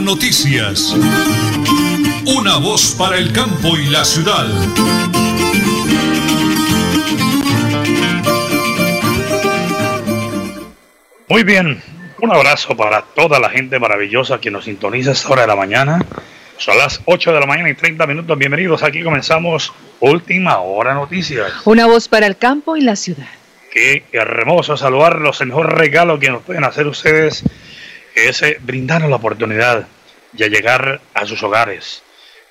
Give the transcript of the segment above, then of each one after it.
Noticias. Una voz para el campo y la ciudad. Muy bien, un abrazo para toda la gente maravillosa que nos sintoniza a esta hora de la mañana. Son las 8 de la mañana y 30 minutos. Bienvenidos. Aquí comenzamos Última Hora Noticias. Una voz para el campo y la ciudad. Qué hermoso saludarlos. El mejor regalo que nos pueden hacer ustedes es brindarnos la oportunidad de llegar a sus hogares.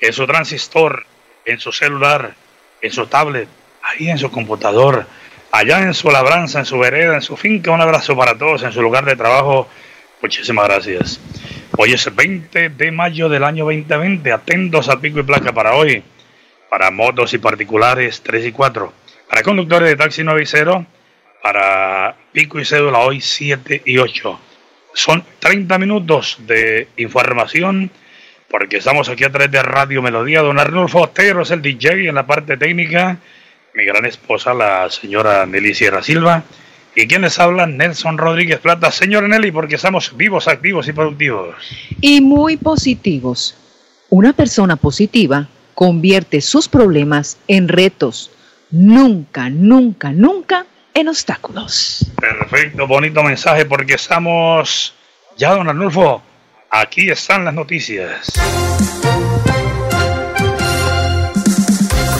En su transistor, en su celular, en su tablet, ahí en su computador, allá en su labranza, en su vereda, en su finca. Un abrazo para todos en su lugar de trabajo. Muchísimas gracias. Hoy es el 20 de mayo del año 2020. Atentos al pico y placa para hoy. Para motos y particulares 3 y 4. Para conductores de taxi 9 y 0. Para pico y cédula hoy 7 y 8. Son 30 minutos de información porque estamos aquí a través de Radio Melodía. Don Arnulfo Otero es el DJ en la parte técnica. Mi gran esposa, la señora Nelly Sierra Silva. ¿Y quién les? Nelson Rodríguez Plata. Señor Nelly, porque estamos vivos, activos y productivos. Y muy positivos. Una persona positiva convierte sus problemas en retos. Nunca, nunca, nunca en obstáculos. Perfecto, bonito mensaje porque estamos... Ya, don Arnulfo, aquí están las noticias.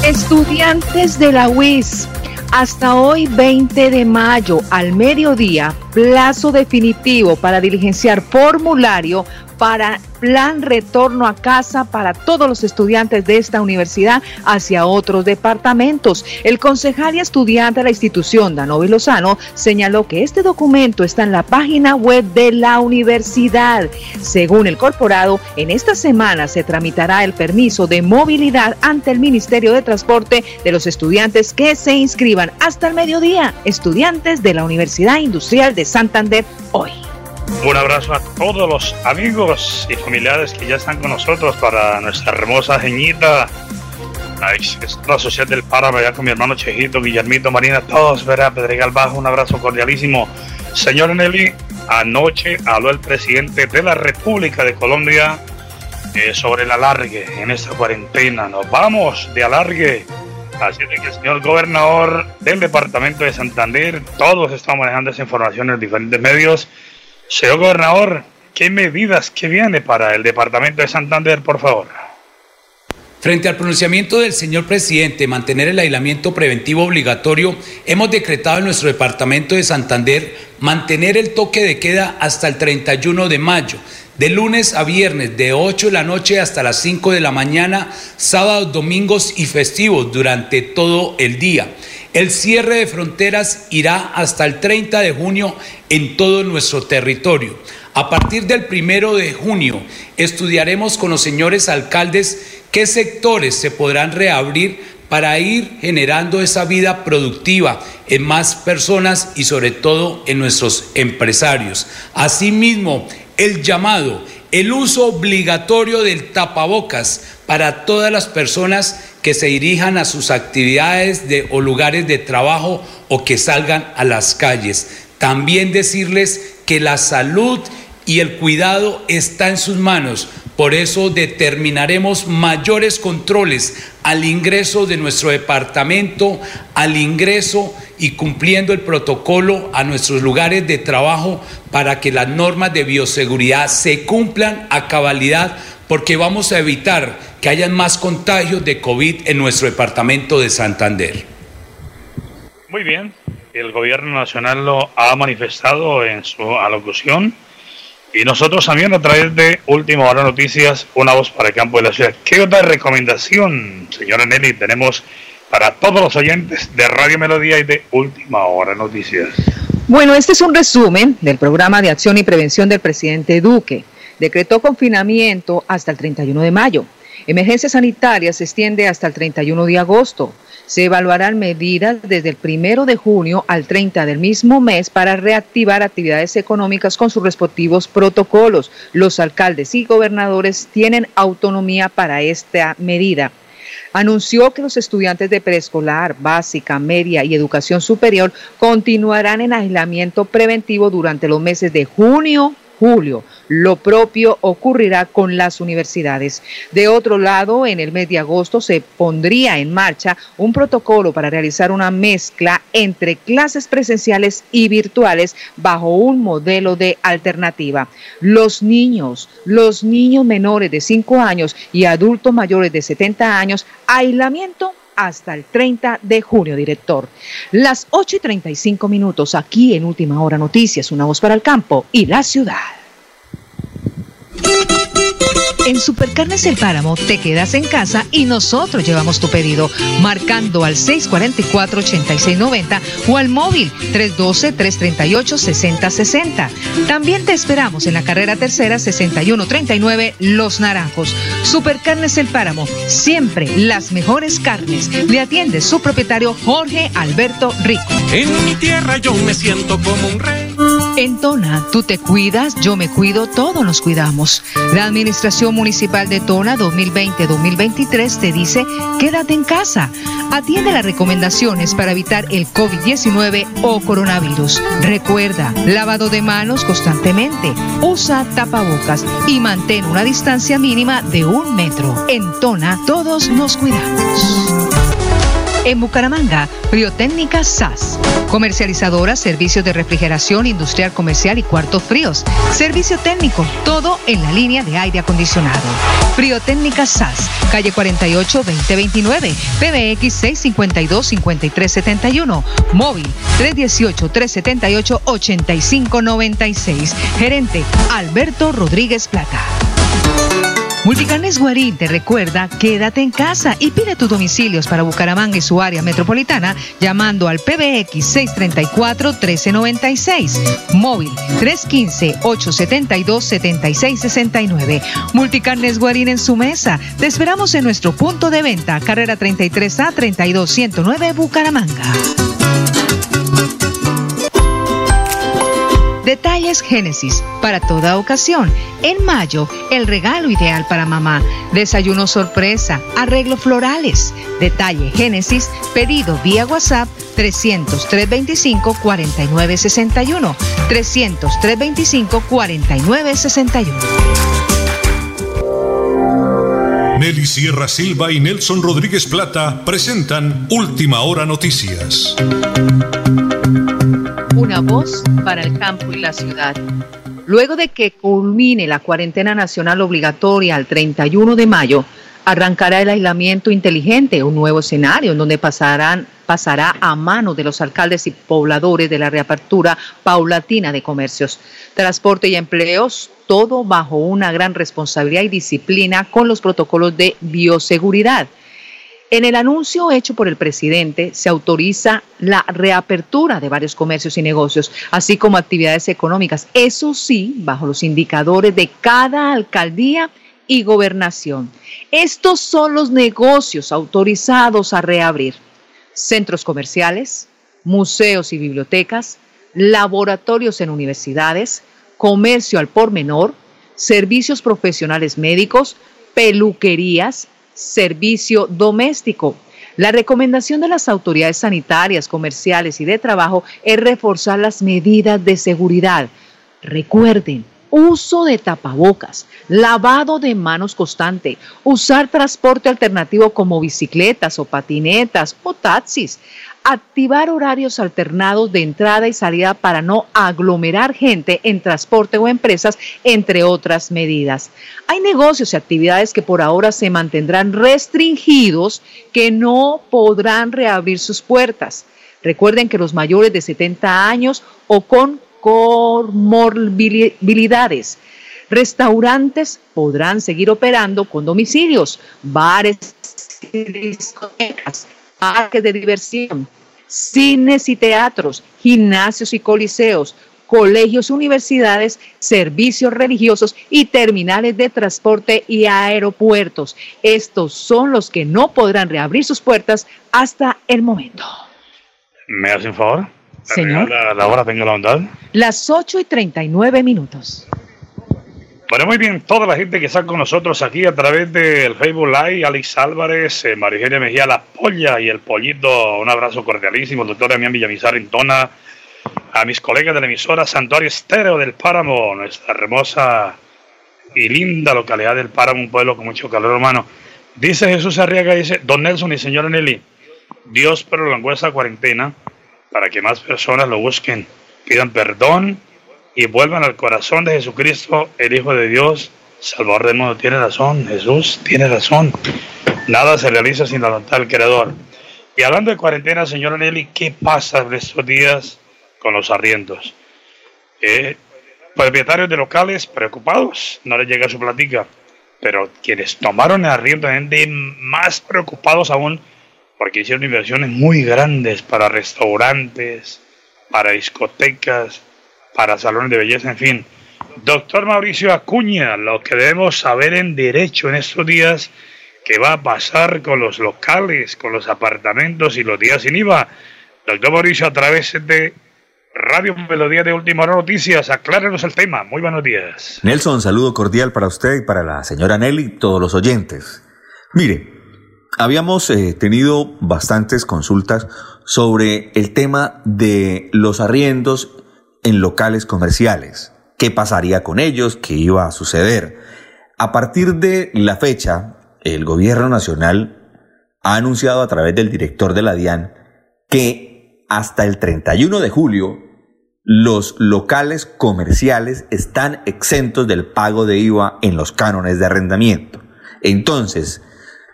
Estudiantes de la UIS hasta hoy 20 de mayo al mediodía, plazo definitivo para diligenciar formulario para plan retorno a casa para todos los estudiantes de esta universidad hacia otros departamentos. El concejal y estudiante de la institución, Danovi Lozano, señaló que este documento está en la página web de la universidad. Según el corporado, en esta semana se tramitará el permiso de movilidad ante el Ministerio de Transporte de los estudiantes que se inscriban hasta el mediodía, estudiantes de la Universidad Industrial de Santander hoy. Un abrazo a todos los amigos y familiares que ya están con nosotros para nuestra hermosa geñita, la ex social del Páramo, allá con mi hermano Chejito, Guillermito, Marina, todos, verá, Pedregal Bajo, un abrazo cordialísimo. Señor Nelly, anoche habló el presidente de la República de Colombia eh, sobre el alargue en esta cuarentena. Nos vamos de alargue. Así que el señor gobernador del departamento de Santander, todos estamos manejando esa información en diferentes medios Señor gobernador, ¿qué medidas que viene para el departamento de Santander, por favor? Frente al pronunciamiento del señor presidente mantener el aislamiento preventivo obligatorio, hemos decretado en nuestro departamento de Santander mantener el toque de queda hasta el 31 de mayo, de lunes a viernes, de 8 de la noche hasta las 5 de la mañana, sábados, domingos y festivos durante todo el día. El cierre de fronteras irá hasta el 30 de junio en todo nuestro territorio. A partir del primero de junio estudiaremos con los señores alcaldes qué sectores se podrán reabrir para ir generando esa vida productiva en más personas y sobre todo en nuestros empresarios. Asimismo, el llamado, el uso obligatorio del tapabocas para todas las personas que se dirijan a sus actividades de, o lugares de trabajo o que salgan a las calles. También decirles que la salud y el cuidado está en sus manos. Por eso determinaremos mayores controles al ingreso de nuestro departamento, al ingreso y cumpliendo el protocolo a nuestros lugares de trabajo para que las normas de bioseguridad se cumplan a cabalidad porque vamos a evitar que hayan más contagios de COVID en nuestro departamento de Santander. Muy bien, el gobierno nacional lo ha manifestado en su alocución y nosotros también a través de Última Hora Noticias, una voz para el campo de la ciudad. ¿Qué otra recomendación, señora Nelly, tenemos para todos los oyentes de Radio Melodía y de Última Hora Noticias? Bueno, este es un resumen del programa de acción y prevención del presidente Duque decretó confinamiento hasta el 31 de mayo. Emergencia sanitaria se extiende hasta el 31 de agosto. Se evaluarán medidas desde el 1 de junio al 30 del mismo mes para reactivar actividades económicas con sus respectivos protocolos. Los alcaldes y gobernadores tienen autonomía para esta medida anunció que los estudiantes de preescolar, básica, media y educación superior continuarán en aislamiento preventivo durante los meses de junio, julio, Lo propio ocurrirá con las universidades. De otro lado, en el mes de agosto se pondría en marcha un protocolo para realizar una mezcla entre clases presenciales y virtuales bajo un modelo de alternativa. Los niños, los niños menores de 5 años y adultos mayores de 70 años, aislamiento hasta el 30 de junio, director. Las 8 y 35 minutos aquí en Última Hora Noticias, una voz para el campo y la ciudad. En Supercarnes El Páramo te quedas en casa y nosotros llevamos tu pedido marcando al 644-8690 o al móvil 312-338-6060. También te esperamos en la carrera tercera 6139 Los Naranjos. Supercarnes El Páramo, siempre las mejores carnes. Le atiende su propietario Jorge Alberto Rico. En mi tierra yo me siento como un rey. En Tona, tú te cuidas, yo me cuido, todos nos cuidamos. La Administración Municipal de Tona 2020-2023 te dice, quédate en casa. Atiende las recomendaciones para evitar el COVID-19 o coronavirus. Recuerda, lavado de manos constantemente, usa tapabocas y mantén una distancia mínima de un metro. En Tona, todos nos cuidamos. En Bucaramanga, Friotécnica SAS. Comercializadora, servicios de refrigeración industrial comercial y cuartos fríos. Servicio técnico, todo en la línea de aire acondicionado. Friotécnica SAS, calle 48 2029, PBX 652 5371, móvil 318 378 8596. Gerente Alberto Rodríguez Plata. Multicarnes Guarín te recuerda, quédate en casa y pide tus domicilios para Bucaramanga y su área metropolitana llamando al PBX 634-1396, móvil 315-872-7669. Multicarnes Guarín en su mesa. Te esperamos en nuestro punto de venta, carrera 33A 32109 Bucaramanga. Detalles Génesis para toda ocasión. En mayo, el regalo ideal para mamá. Desayuno sorpresa, arreglo florales. Detalle Génesis, pedido vía WhatsApp 300 325 4961. 300 325 4961. Nelly Sierra Silva y Nelson Rodríguez Plata presentan Última Hora Noticias. Una voz para el campo y la ciudad. Luego de que culmine la cuarentena nacional obligatoria al 31 de mayo, arrancará el aislamiento inteligente, un nuevo escenario en donde pasará a mano de los alcaldes y pobladores de la reapertura paulatina de comercios, transporte y empleos, todo bajo una gran responsabilidad y disciplina con los protocolos de bioseguridad. En el anuncio hecho por el presidente se autoriza la reapertura de varios comercios y negocios, así como actividades económicas, eso sí, bajo los indicadores de cada alcaldía y gobernación. Estos son los negocios autorizados a reabrir. Centros comerciales, museos y bibliotecas, laboratorios en universidades, comercio al por menor, servicios profesionales médicos, peluquerías, servicio doméstico. La recomendación de las autoridades sanitarias, comerciales y de trabajo es reforzar las medidas de seguridad. Recuerden, uso de tapabocas, lavado de manos constante, usar transporte alternativo como bicicletas o patinetas o taxis, activar horarios alternados de entrada y salida para no aglomerar gente en transporte o empresas, entre otras medidas. Hay negocios y actividades que por ahora se mantendrán restringidos, que no podrán reabrir sus puertas. Recuerden que los mayores de 70 años o con comorbilidades, restaurantes podrán seguir operando con domicilios, bares discotecas, parques de diversión, cines y teatros, gimnasios y coliseos, colegios, universidades, servicios religiosos y terminales de transporte y aeropuertos. Estos son los que no podrán reabrir sus puertas hasta el momento. ¿Me hace un favor? Señor. La, la hora, tenga la bondad. Las 8 y 39 minutos. Bueno, muy bien, toda la gente que está con nosotros aquí a través del Facebook Live, Alex Álvarez, eh, Marigelia Mejía La Polla y el Pollito, un abrazo cordialísimo, doctor Damián Villamizar en Tona, a mis colegas de la emisora Santuario Estéreo del Páramo, nuestra hermosa y linda localidad del Páramo, un pueblo con mucho calor hermano. Dice Jesús Arriaga, dice, don Nelson y señora Nelly, Dios prolongó esa cuarentena para que más personas lo busquen, pidan perdón y vuelvan al corazón de Jesucristo, el Hijo de Dios, Salvador del mundo. Tiene razón, Jesús tiene razón. Nada se realiza sin la voluntad del Creador. Y hablando de cuarentena, señora Nelly, ¿qué pasa en estos días con los arriendos? Eh, propietarios de locales preocupados, no les llega su platica, pero quienes tomaron el arriendo de más preocupados aún porque hicieron inversiones muy grandes para restaurantes, para discotecas, para salones de belleza, en fin. Doctor Mauricio Acuña, lo que debemos saber en derecho en estos días, qué va a pasar con los locales, con los apartamentos y los días sin IVA. Doctor Mauricio, a través de Radio Melodía de Última Hora Noticias, aclárenos el tema. Muy buenos días. Nelson, saludo cordial para usted y para la señora Nelly todos los oyentes. Mire, habíamos eh, tenido bastantes consultas sobre el tema de los arriendos en locales comerciales. ¿Qué pasaría con ellos? ¿Qué iba a suceder? A partir de la fecha, el gobierno nacional ha anunciado a través del director de la DIAN que hasta el 31 de julio los locales comerciales están exentos del pago de IVA en los cánones de arrendamiento. Entonces,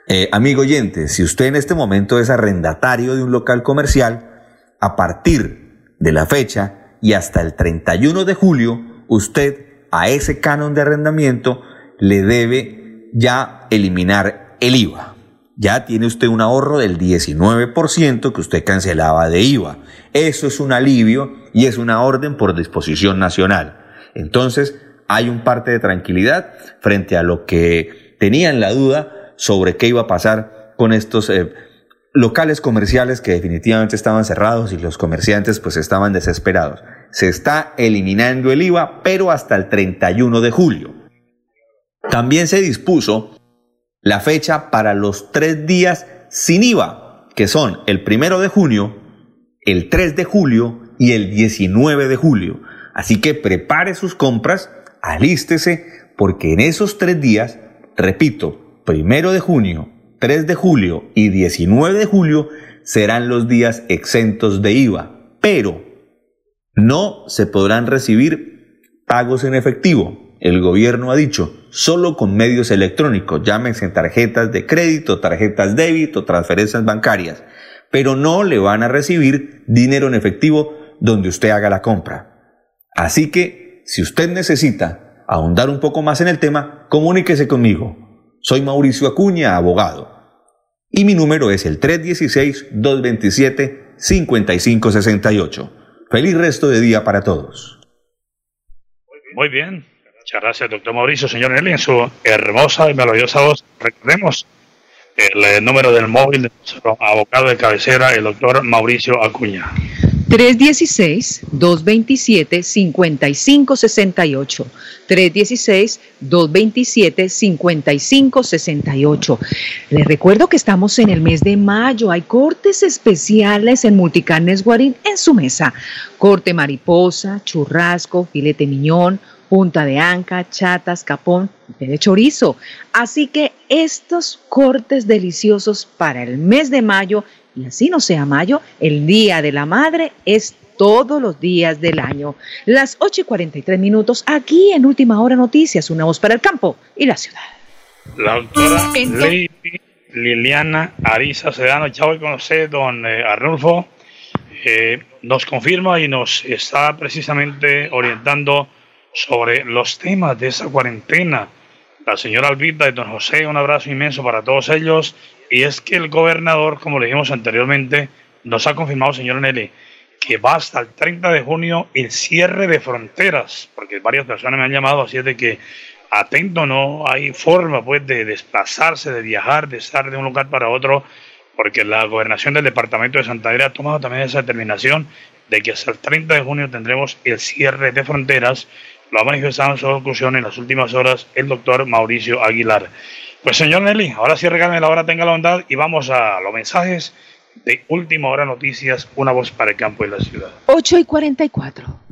eh, amigo oyente, si usted en este momento es arrendatario de un local comercial, a partir de la fecha y hasta el 31 de julio, usted a ese canon de arrendamiento le debe ya eliminar el IVA ya tiene usted un ahorro del 19% que usted cancelaba de IVA. Eso es un alivio y es una orden por disposición nacional. Entonces, hay un parte de tranquilidad frente a lo que tenían la duda sobre qué iba a pasar con estos eh, locales comerciales que definitivamente estaban cerrados y los comerciantes pues estaban desesperados. Se está eliminando el IVA, pero hasta el 31 de julio. También se dispuso la fecha para los tres días sin IVA, que son el primero de junio, el 3 de julio y el 19 de julio. Así que prepare sus compras, alístese, porque en esos tres días, repito, primero de junio, 3 de julio y 19 de julio serán los días exentos de IVA, pero no se podrán recibir pagos en efectivo. El gobierno ha dicho, solo con medios electrónicos, llámense tarjetas de crédito, tarjetas débito, transferencias bancarias, pero no le van a recibir dinero en efectivo donde usted haga la compra. Así que, si usted necesita ahondar un poco más en el tema, comuníquese conmigo. Soy Mauricio Acuña, abogado. Y mi número es el 316-227-5568. Feliz resto de día para todos. Muy bien. Muchas gracias, doctor Mauricio. Señor Nelly, en su hermosa y melodiosa voz, recordemos el, eh, número del móvil de nuestro abogado de cabecera, el doctor Mauricio Acuña. 316-227-5568. 316-227-5568. Les recuerdo que estamos en el mes de mayo. Hay cortes especiales en Multicarnes Guarín en su mesa. Corte mariposa, churrasco, filete miñón punta de anca, chatas, capón, de chorizo. Así que estos cortes deliciosos para el mes de mayo, y así no sea mayo, el Día de la Madre es todos los días del año. Las 8 y 43 minutos aquí en Última Hora Noticias, una voz para el campo y la ciudad. La doctora Lady Liliana Ariza Sedano, ya voy con usted, don eh, Arnulfo, eh, nos confirma y nos está precisamente orientando sobre los temas de esa cuarentena. La señora Albita y don José, un abrazo inmenso para todos ellos. Y es que el gobernador, como le dijimos anteriormente, nos ha confirmado, señor Nelly, que va hasta el 30 de junio el cierre de fronteras, porque varias personas me han llamado, así es de que atento, no hay forma pues de desplazarse, de viajar, de estar de un lugar para otro, porque la gobernación del departamento de Santander ha tomado también esa determinación de que hasta el 30 de junio tendremos el cierre de fronteras lo ha manifestado en su conclusión en las últimas horas el doctor Mauricio Aguilar. Pues señor Nelly, ahora sí regálame la hora, tenga la bondad y vamos a los mensajes de Última Hora Noticias, una voz para el campo y la ciudad. 8 y 44.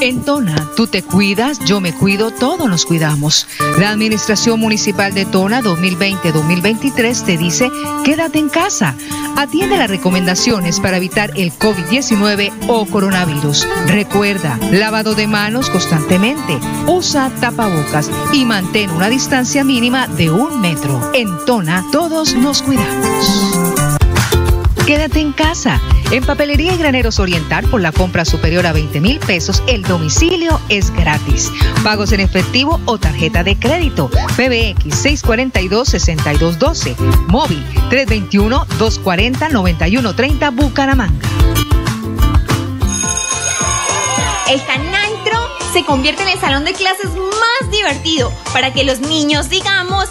En Tona, tú te cuidas, yo me cuido, todos nos cuidamos. La Administración Municipal de Tona 2020-2023 te dice, quédate en casa. Atiende las recomendaciones para evitar el COVID-19 o coronavirus. Recuerda, lavado de manos constantemente, usa tapabocas y mantén una distancia mínima de un metro. En Tona, todos nos cuidamos. Quédate en casa. En Papelería y Graneros Oriental, por la compra superior a 20 mil pesos, el domicilio es gratis. Pagos en efectivo o tarjeta de crédito. PBX 642-6212. Móvil 321-240-9130 Bucaramanga. El Canantro se convierte en el salón de clases más divertido para que los niños digamos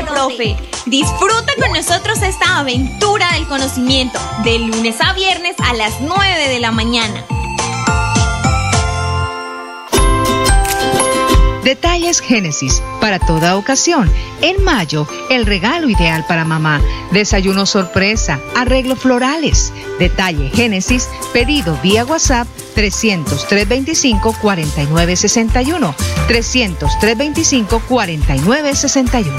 profe. Disfruta con nosotros esta aventura del conocimiento de lunes a viernes a las 9 de la mañana. Detalles Génesis para toda ocasión. En mayo, el regalo ideal para mamá. Desayuno sorpresa, arreglo florales. Detalle Génesis, pedido vía WhatsApp 300 325 4961. 300 325 4961.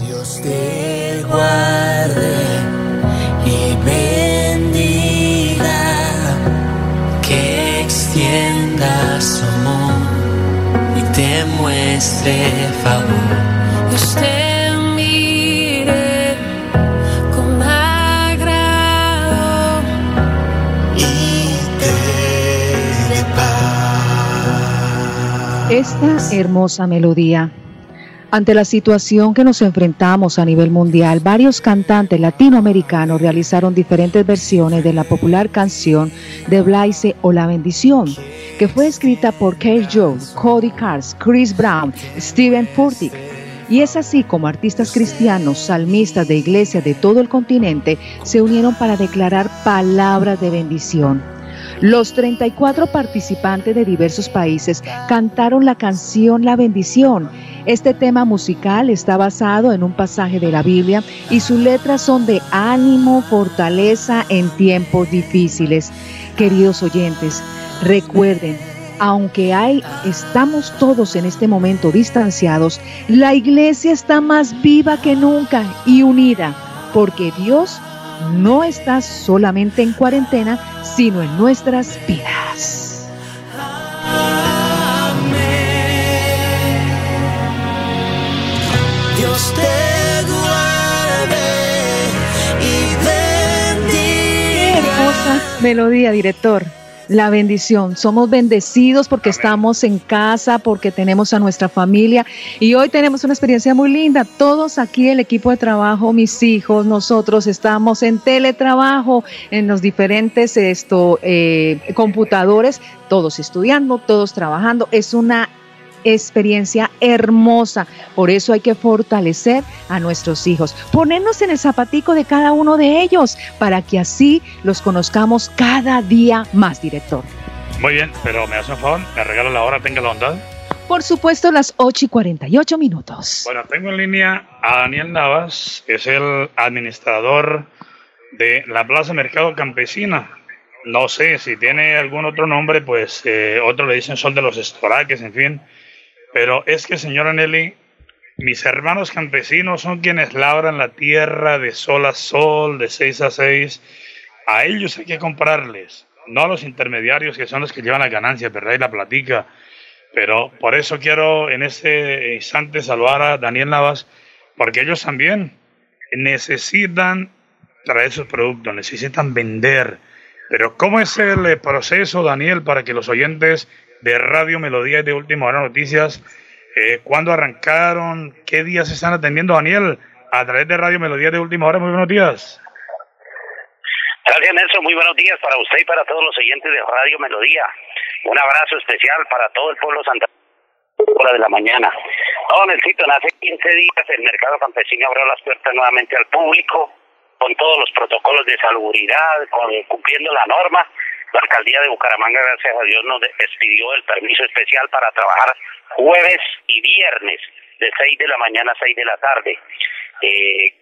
Dios te guarde Esta hermosa melodía. Ante la situación que nos enfrentamos a nivel mundial, varios cantantes latinoamericanos realizaron diferentes versiones de la popular canción de Blaise o La Bendición, que fue escrita por Kate Joe, Cody Cars, Chris Brown, Steven Furtick. Y es así como artistas cristianos, salmistas de iglesias de todo el continente se unieron para declarar palabras de bendición. Los 34 participantes de diversos países cantaron la canción La bendición. Este tema musical está basado en un pasaje de la Biblia y sus letras son de ánimo, fortaleza en tiempos difíciles. Queridos oyentes, recuerden, aunque hay, estamos todos en este momento distanciados, la iglesia está más viva que nunca y unida, porque Dios no está solamente en cuarentena, sino en nuestras vidas. Dios te guarde y bendiga. Hermosa melodía, director. La bendición. Somos bendecidos porque estamos en casa, porque tenemos a nuestra familia y hoy tenemos una experiencia muy linda. Todos aquí, el equipo de trabajo, mis hijos, nosotros estamos en teletrabajo, en los diferentes esto, eh, computadores, todos estudiando, todos trabajando. Es una experiencia hermosa. Por eso hay que fortalecer a nuestros hijos, ponernos en el zapatico de cada uno de ellos para que así los conozcamos cada día más, director. Muy bien, pero me hace un favor, me regala la hora, tenga la bondad. Por supuesto, las 8 y 48 minutos. Bueno, tengo en línea a Daniel Navas, que es el administrador de la Plaza Mercado Campesina. No sé si tiene algún otro nombre, pues eh, otros le dicen Sol de los Estoraques, en fin. Pero es que, señora Nelly, mis hermanos campesinos son quienes labran la tierra de sol a sol, de seis a seis. A ellos hay que comprarles, no a los intermediarios que son los que llevan la ganancia, ¿verdad? Y la platica. Pero por eso quiero en este instante saludar a Daniel Navas, porque ellos también necesitan traer sus productos, necesitan vender. Pero ¿cómo es el proceso, Daniel, para que los oyentes de Radio Melodía y de Última Hora Noticias. Eh, ¿Cuándo arrancaron? ¿Qué días se están atendiendo, Daniel? A través de Radio Melodía de Última Hora. Muy buenos días. Gracias, Nelson. Muy buenos días para usted y para todos los oyentes de Radio Melodía. Un abrazo especial para todo el pueblo santander hora de la mañana. No, Nelsito, hace 15 días el mercado campesino abrió las puertas nuevamente al público con todos los protocolos de salubridad, con, cumpliendo la norma la alcaldía de Bucaramanga, gracias a Dios, nos expidió el permiso especial para trabajar jueves y viernes de 6 de la mañana a 6 de la tarde. Eh,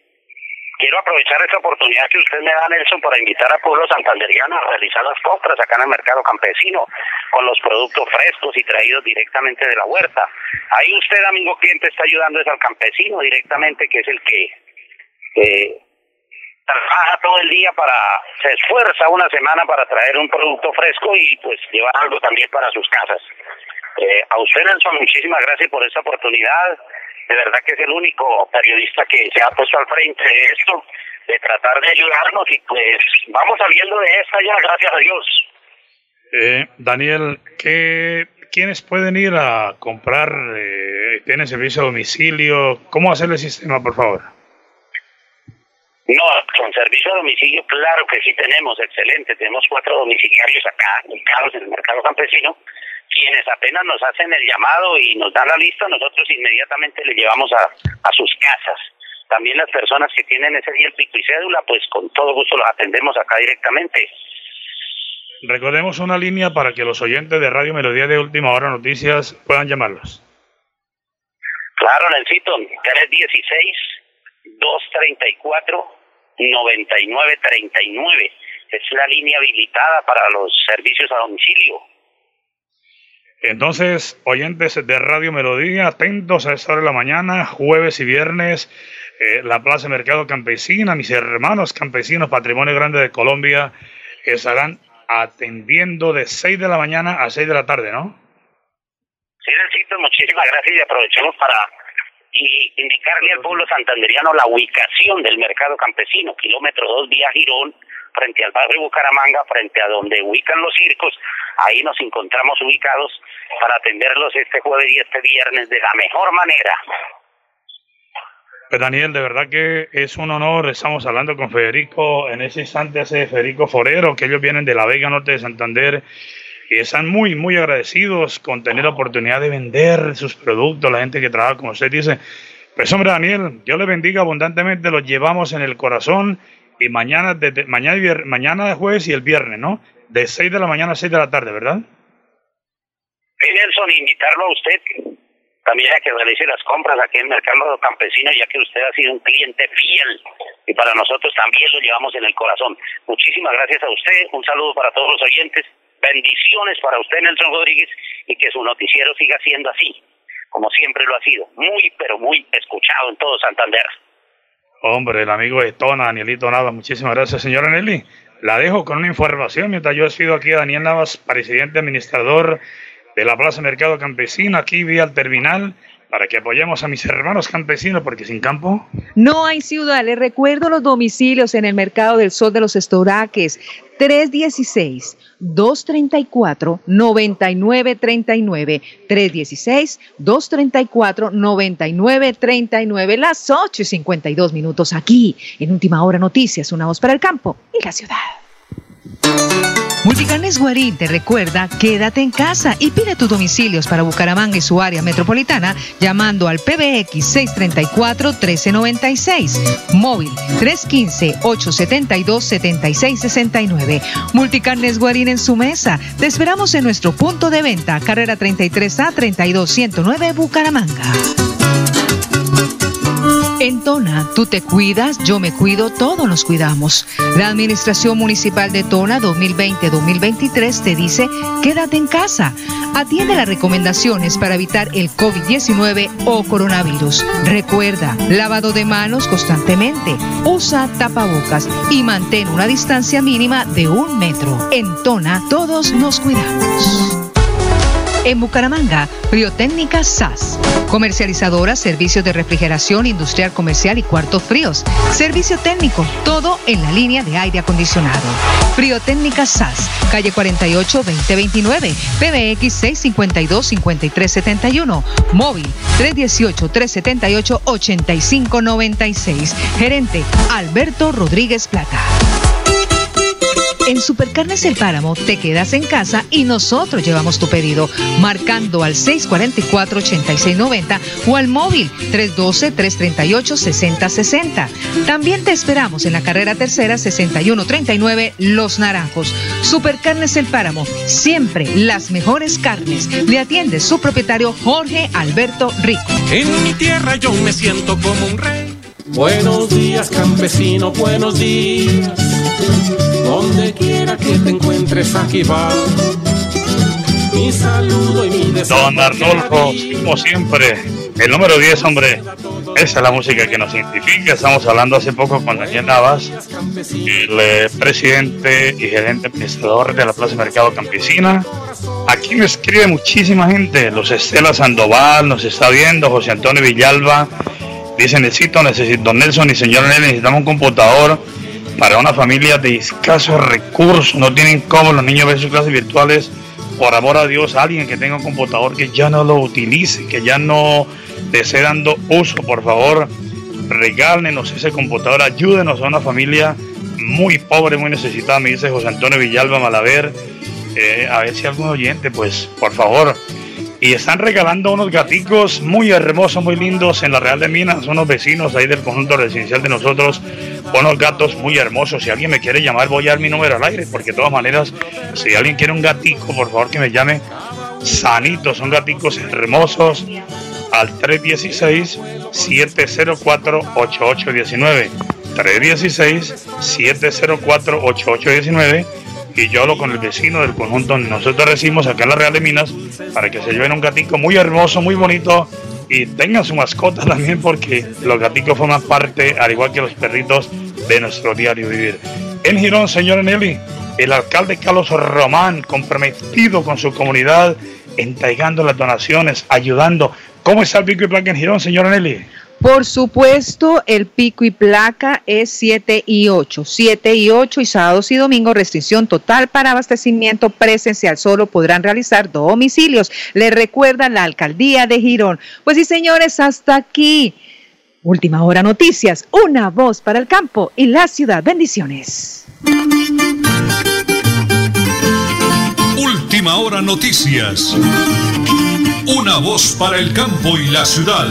quiero aprovechar esta oportunidad que usted me da, Nelson, para invitar a pueblo santanderiano a realizar las compras acá en el mercado campesino con los productos frescos y traídos directamente de la huerta. Ahí usted, amigo cliente, está ayudando al campesino directamente, que es el que eh, trabaja todo el día para, se esfuerza una semana para traer un producto fresco y pues llevar algo también para sus casas. Eh, a usted, muchísimas gracias por esta oportunidad de verdad que es el único periodista que se ha puesto al frente de esto, de tratar de ayudarnos y pues vamos saliendo de esta ya, gracias a Dios. Eh, Daniel, ¿qué, ¿quiénes pueden ir a comprar? Eh, ¿Tienen servicio a domicilio? ¿Cómo hacer el sistema, por favor? No, con servicio a domicilio, claro que sí tenemos, excelente. Tenemos cuatro domiciliarios acá, ubicados en el mercado campesino, quienes apenas nos hacen el llamado y nos dan la lista, nosotros inmediatamente le llevamos a, a sus casas. También las personas que tienen ese día el pico y cédula, pues con todo gusto los atendemos acá directamente. Recordemos una línea para que los oyentes de Radio Melodía de Última Hora Noticias puedan llamarlos. Claro, Lencito, 316 234 9939. Es la línea habilitada para los servicios a domicilio. Entonces, oyentes de Radio Melodía, atentos a esta hora de la mañana, jueves y viernes, eh, la Plaza Mercado Campesina, mis hermanos campesinos, Patrimonio Grande de Colombia, estarán atendiendo de 6 de la mañana a 6 de la tarde, ¿no? Sí, Cito, muchísimas gracias y aprovechemos para y indicarle al pueblo santanderiano la ubicación del mercado campesino, kilómetro 2 vía Girón, frente al barrio Bucaramanga, frente a donde ubican los circos, ahí nos encontramos ubicados para atenderlos este jueves y este viernes de la mejor manera. Pues Daniel, de verdad que es un honor, estamos hablando con Federico, en ese instante hace Federico Forero, que ellos vienen de la Vega Norte de Santander y están muy, muy agradecidos con tener la oportunidad de vender sus productos, la gente que trabaja, como usted dice. Pues hombre, Daniel, Dios le bendiga abundantemente, los llevamos en el corazón y mañana, desde, mañana, vier- mañana jueves y el viernes, ¿no? De 6 de la mañana a 6 de la tarde, ¿verdad? Nelson, invitarlo a usted también a que realice las compras aquí en el mercado campesino, ya que usted ha sido un cliente fiel y para nosotros también lo llevamos en el corazón. Muchísimas gracias a usted, un saludo para todos los oyentes, bendiciones para usted, Nelson Rodríguez, y que su noticiero siga siendo así, como siempre lo ha sido, muy, pero muy escuchado en todo Santander. Hombre, el amigo de Tona, Danielito Navas, muchísimas gracias, señora Nelly. La dejo con una información mientras yo sido aquí Daniel Navas, presidente administrador de la Plaza Mercado Campesino, aquí vía el terminal, para que apoyemos a mis hermanos campesinos, porque sin campo No hay ciudad. Les recuerdo los domicilios en el Mercado del Sol de los Estoraques. 316-234-9939. 316-234-9939. Las 8 y 52 minutos aquí en Última Hora Noticias. Una voz para el campo y la ciudad. Multicarnes Guarín te recuerda, quédate en casa y pide tus domicilios para Bucaramanga y su área metropolitana llamando al PBX 634-1396, móvil 315-872-7669. Multicarnes Guarín en su mesa. Te esperamos en nuestro punto de venta, carrera 33A 32109 Bucaramanga. En Tona, tú te cuidas, yo me cuido, todos nos cuidamos. La Administración Municipal de Tona 2020-2023 te dice, quédate en casa. Atiende las recomendaciones para evitar el COVID-19 o coronavirus. Recuerda, lavado de manos constantemente, usa tapabocas y mantén una distancia mínima de un metro. En Tona, todos nos cuidamos. En Bucaramanga, Friotécnica SAS. Comercializadora, servicios de refrigeración industrial comercial y cuartos fríos. Servicio técnico, todo en la línea de aire acondicionado. Friotécnica SAS, calle 48 2029, PBX 652 5371, móvil 318 378 8596. Gerente Alberto Rodríguez Plata. En Supercarnes El Páramo te quedas en casa y nosotros llevamos tu pedido marcando al 644-8690 o al móvil 312-338-6060. También te esperamos en la carrera tercera 6139 Los Naranjos. Supercarnes El Páramo, siempre las mejores carnes. Le atiende su propietario Jorge Alberto Rico. En mi tierra yo me siento como un rey. Buenos días, campesino, buenos días. Donde quiera que te encuentres, aquí va. Mi saludo y mi deseo. Don Arnolfo, como siempre, el número 10, hombre. Esa es la música que nos identifica. Estamos hablando hace poco con Daniel Navas, el eh, presidente y gerente administrador de la Plaza Mercado Campesina. Aquí me escribe muchísima gente. Los Estela Sandoval nos está viendo, José Antonio Villalba. Dice, necesito, necesito, don Nelson y señor Nelly, necesitamos un computador para una familia de escasos recursos. No tienen cómo los niños ver sus clases virtuales. Por amor a Dios, alguien que tenga un computador que ya no lo utilice, que ya no le dando uso, por favor, regálenos ese computador, ayúdenos a una familia muy pobre, muy necesitada, me dice José Antonio Villalba Malaver. Eh, a ver si algún oyente, pues, por favor. Y están regalando unos gaticos muy hermosos, muy lindos en la Real de Minas, unos vecinos ahí del conjunto residencial de nosotros, unos gatos muy hermosos. Si alguien me quiere llamar, voy a dar mi número al aire, porque de todas maneras, si alguien quiere un gatico, por favor que me llame sanito, son gaticos hermosos al 316-704-8819. 316-704-8819 y yo hablo con el vecino del conjunto nosotros recibimos acá en la Real de Minas para que se lleven un gatico muy hermoso, muy bonito y tengan su mascota también porque los gaticos forman parte, al igual que los perritos, de nuestro diario vivir. En Girón, señor Nelly, el alcalde Carlos Román, comprometido con su comunidad, entregando las donaciones, ayudando. ¿Cómo está el pico y placa en Girón, señor Nelly? Por supuesto, el pico y placa es 7 y 8. 7 y 8 y sábados y domingos restricción total para abastecimiento presencial. Solo podrán realizar domicilios. Le recuerda la alcaldía de Girón. Pues sí, señores, hasta aquí. Última hora noticias. Una voz para el campo y la ciudad. Bendiciones. Última hora noticias. Una voz para el campo y la ciudad.